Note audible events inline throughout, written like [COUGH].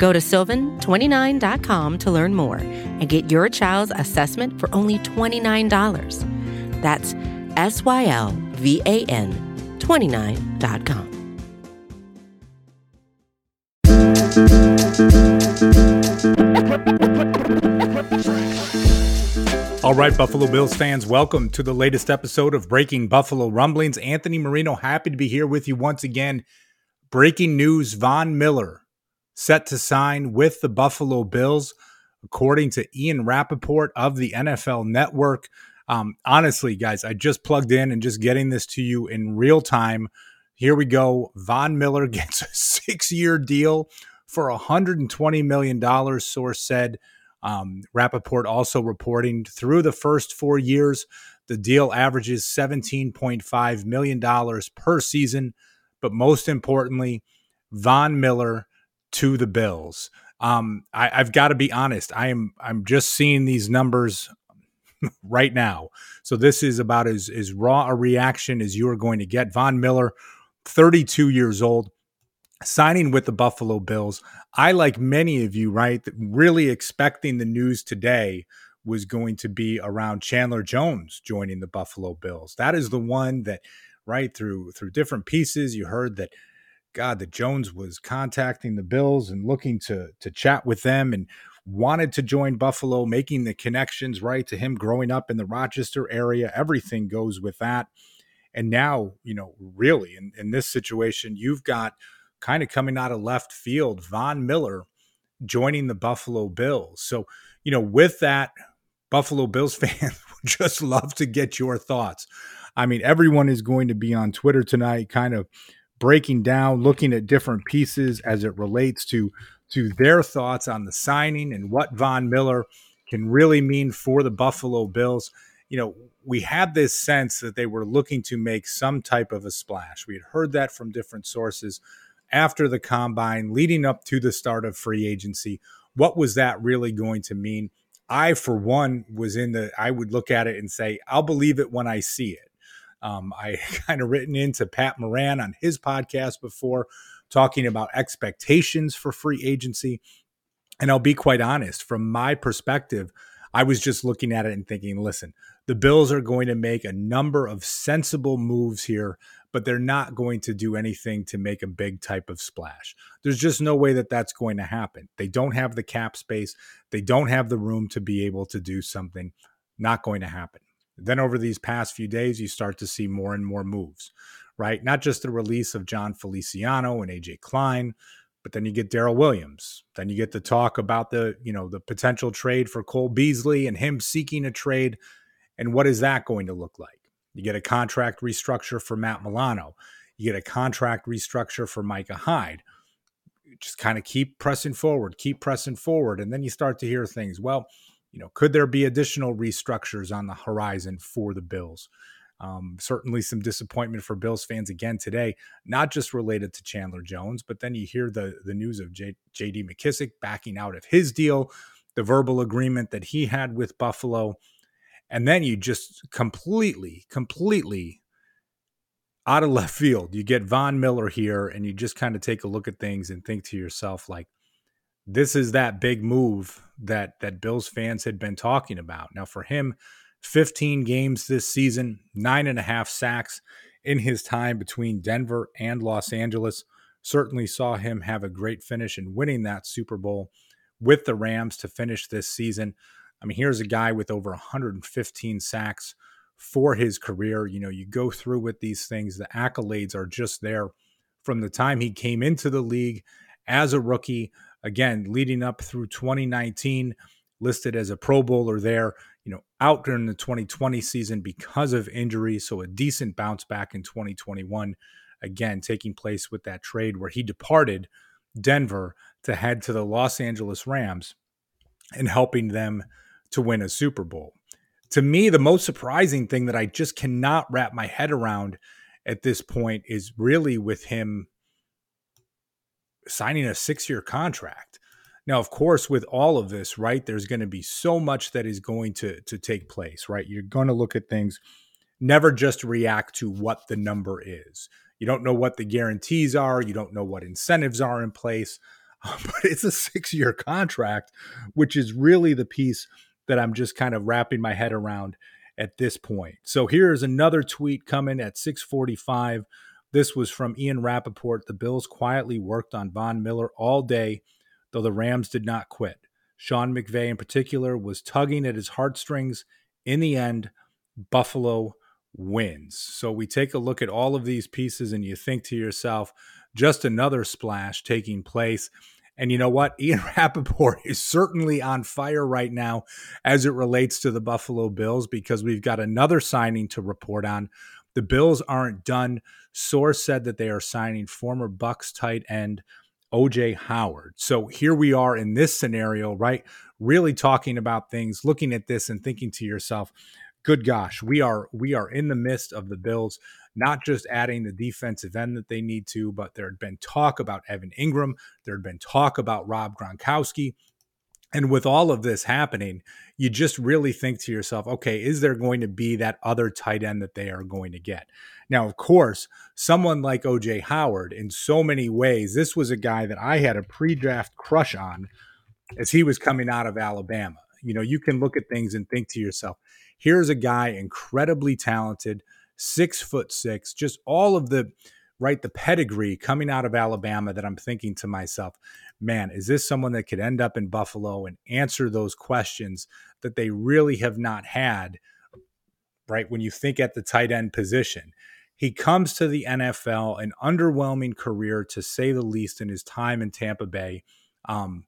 Go to sylvan29.com to learn more and get your child's assessment for only $29. That's S Y L V A N 29.com. All right, Buffalo Bills fans, welcome to the latest episode of Breaking Buffalo Rumblings. Anthony Marino, happy to be here with you once again. Breaking news Von Miller set to sign with the Buffalo Bills, according to Ian Rapoport of the NFL Network. Um, honestly, guys, I just plugged in and just getting this to you in real time. Here we go. Von Miller [LAUGHS] gets a six year deal for $120 million, source said. Um, Rapoport also reporting through the first four years, the deal averages $17.5 million per season. But most importantly, Von Miller to the Bills. Um, I, have got to be honest. I am I'm just seeing these numbers [LAUGHS] right now. So this is about as, as raw a reaction as you are going to get. Von Miller, 32 years old, signing with the Buffalo Bills. I, like many of you, right, really expecting the news today was going to be around Chandler Jones joining the Buffalo Bills. That is the one that, right, through through different pieces, you heard that God, that Jones was contacting the Bills and looking to to chat with them and wanted to join Buffalo, making the connections right to him growing up in the Rochester area. Everything goes with that. And now, you know, really in, in this situation, you've got kind of coming out of left field, Von Miller joining the Buffalo Bills. So, you know, with that, Buffalo Bills [LAUGHS] fans would just love to get your thoughts. I mean, everyone is going to be on Twitter tonight, kind of breaking down, looking at different pieces as it relates to to their thoughts on the signing and what Von Miller can really mean for the Buffalo Bills. You know, we had this sense that they were looking to make some type of a splash. We had heard that from different sources after the combine, leading up to the start of free agency. What was that really going to mean? I, for one, was in the, I would look at it and say, I'll believe it when I see it. Um, I [LAUGHS] kind of written into Pat Moran on his podcast before talking about expectations for free agency. And I'll be quite honest, from my perspective, I was just looking at it and thinking, listen, the Bills are going to make a number of sensible moves here but they're not going to do anything to make a big type of splash. There's just no way that that's going to happen. They don't have the cap space, they don't have the room to be able to do something. Not going to happen. Then over these past few days, you start to see more and more moves, right? Not just the release of Jon Feliciano and AJ Klein, but then you get Daryl Williams. Then you get the talk about the, you know, the potential trade for Cole Beasley and him seeking a trade. And what is that going to look like? You get a contract restructure for Matt Milano. You get a contract restructure for Micah Hyde. just kind of keep pressing forward, keep pressing forward. And then you start to hear things. Well, you know, could there be additional restructures on the horizon for the Bills? Um, certainly some disappointment for Bills fans again today, not just related to Chandler Jones, but then you hear the the news of J, J.D. McKissic backing out of his deal, the verbal agreement that he had with Buffalo. And then you just completely, completely out of [LAUGHS] left field, you get Von Miller here, and you just kind of take a look at things and think to yourself, like, this is that big move that that Bills fans had been talking about. Now, for him, 15 games this season, nine and a half sacks in his time between Denver and Los Angeles. Certainly saw him have a great finish in winning that Super Bowl with the Rams to finish this season. I mean, here's a guy with over 115 sacks for his career. You know, you go through with these things, the accolades are just there from the time he came into the league as a rookie. Again, leading up through 2019, listed as a Pro Bowler there, you know, out during the 2020 season because of injury. So a decent bounce back in 2021. Again, taking place with that trade where he departed Denver to head to the Los Angeles Rams and helping them to win a Super Bowl. To me, the most surprising thing that I just cannot wrap my head around at this point is really with him signing a six year contract. Now, of course, with all of this, right, there's going to be so much that is going to to take place, right? You're going to look at things, never just react to what the number is. You don't know what the guarantees are, you don't know what incentives are in place, [LAUGHS] but it's a six year contract, which is really the piece that I'm just kind of wrapping my head around at this point. So here's another tweet coming at 645. This was from Ian Rapoport. The Bills quietly worked on Von Miller all day though the Rams did not quit. Sean McVay, in particular, was tugging at his heartstrings. In the end, Buffalo wins. So we take a look at all of these pieces and you think to yourself, just another splash taking place. And you know what? [LAUGHS] Ian Rapoport is certainly on fire right now as it relates to the Buffalo Bills because we've got another signing to report on. The Bills aren't done. Source said that they are signing former Bucs tight end OJ Howard. So here we are in this scenario, right? Really talking about things, looking at this and thinking to yourself, good gosh, we are we are in the midst of the Bills not just adding the defensive end that they need to, but there had been talk about Evan Engram, there had been talk about Rob Gronkowski. And with all of this happening, you just really think to yourself, okay, is there going to be that other tight end that they are going to get? Now, of course, someone like OJ Howard, in so many ways, this was a guy that I had a pre draft crush on as he was coming out of Alabama. You know, you can look at things and think to yourself, here's a guy incredibly talented, six foot six, just all of the right, the pedigree coming out of Alabama that I'm thinking to myself, man, is this someone that could end up in Buffalo and answer those questions that they really have not had, right? When you think at the tight end position, he comes to the NFL, an underwhelming career to say the least in his time in Tampa Bay. Um,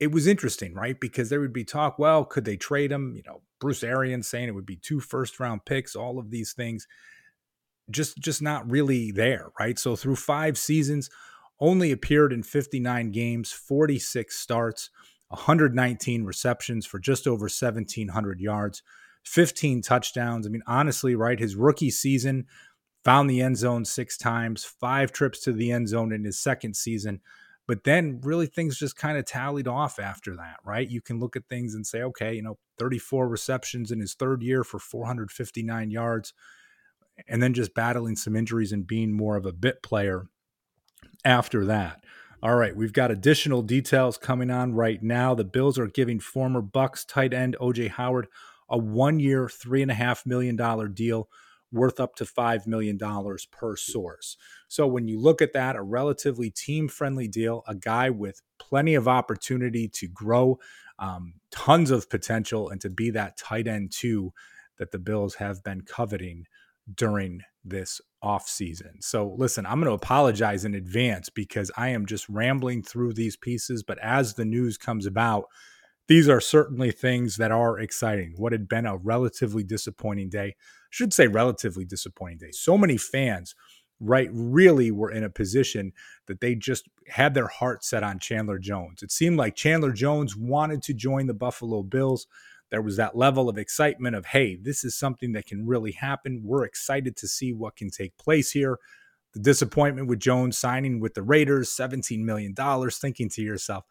it was interesting, right? Because there would be talk, well, could they trade him? You know, Bruce Arians saying it would be two first round picks, all of these things just just not really there, right? So through 5 seasons, only appeared in 59 games, 46 starts, 119 receptions for just over 1700 yards, 15 touchdowns. I mean, honestly, right, his rookie season found the end zone 6 times, 5 trips to the end zone in his second season. But then really things just kind of tallied off after that, right? You can look at things and say, okay, you know, 34 receptions in his third year for 459 yards, and then just battling some injuries and being more of a bit player after that. All right, we've got additional details coming on right now. The Bills are giving former Bucs tight end OJ Howard a one-year, three and a half million dollar deal worth up to $5 million per source. So when you look at that, a relatively team friendly deal, a guy with plenty of opportunity to grow, um, tons of potential, and to be that tight end too that the Bills have been coveting during this off season. So listen, I'm going to apologize in advance because I am just rambling through these pieces, but as the news comes about, these are certainly things that are exciting. What had been a relatively disappointing day, I should say relatively disappointing day. So many fans right really were in a position that they just had their heart set on Chandler Jones. It seemed like Chandler Jones wanted to join the Buffalo Bills there was that level of excitement of, hey, this is something that can really happen. We're excited to see what can take place here. The disappointment with Jones signing with the Raiders, $17 million, thinking to yourself,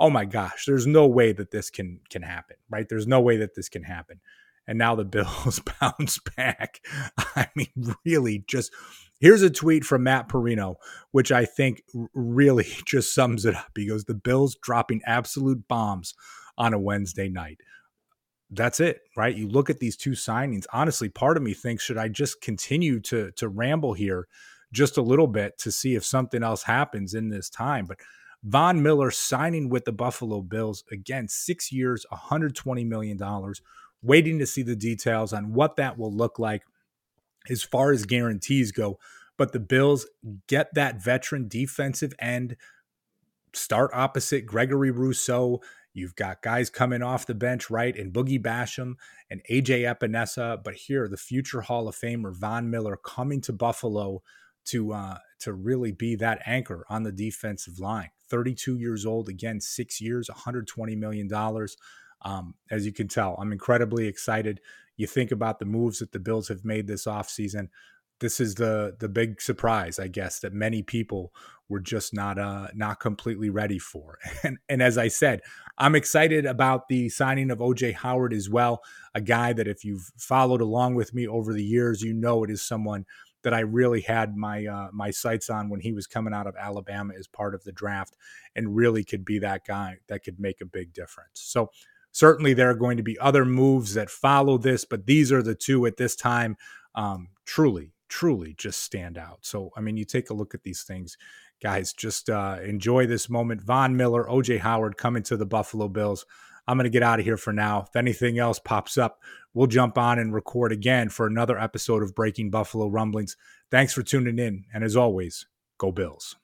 oh my gosh, there's no way that this can can happen, right? There's no way that this can happen. And now the [LAUGHS] Bills [LAUGHS] bounce back. I mean, really just here's a tweet from Matt Parrino, which I think really [LAUGHS] just sums it up. He goes, The Bills dropping absolute bombs on a Wednesday night that's it, right? You look at these two signings. Honestly, part of me thinks should I just continue to to ramble here just a little bit to see if something else happens in this time. But Von Miller signing with the Buffalo Bills again, six years, 120 million dollars. Waiting to see the details on what that will look like as far as guarantees go. But the Bills get that veteran defensive end start opposite Gregory Rousseau You've got guys coming off the bench, right? And Boogie Basham and AJ Epenesa. But here, the future Hall of Famer Von Miller coming to Buffalo to uh, to really be that anchor on the defensive line. 32 years old, again, six years, 120 million dollars. Um, as you can tell, I'm incredibly excited. You think about the moves that the Bills have made this offseason. This is the the big surprise, I guess, that many people were just not uh not completely ready for. [LAUGHS] And and as I said, I'm excited about the signing of OJ Howard as well, a guy that if you've followed along with me over the years, you know it is someone that I really had my uh, my sights on when he was coming out of Alabama as part of the draft, and really could be that guy that could make a big difference. So certainly there are going to be other moves that follow this, but these are the two at this time. Um, truly, truly, just stand out. So I mean, you take a look at these things, guys. Just uh, enjoy this moment. Von Miller, OJ Howard coming to the Buffalo Bills. I'm going to get out of here for now. If anything else pops up, we'll jump on and record again for another episode of Breaking Buffalo Rumblings. Thanks for tuning in. And as always, go Bills.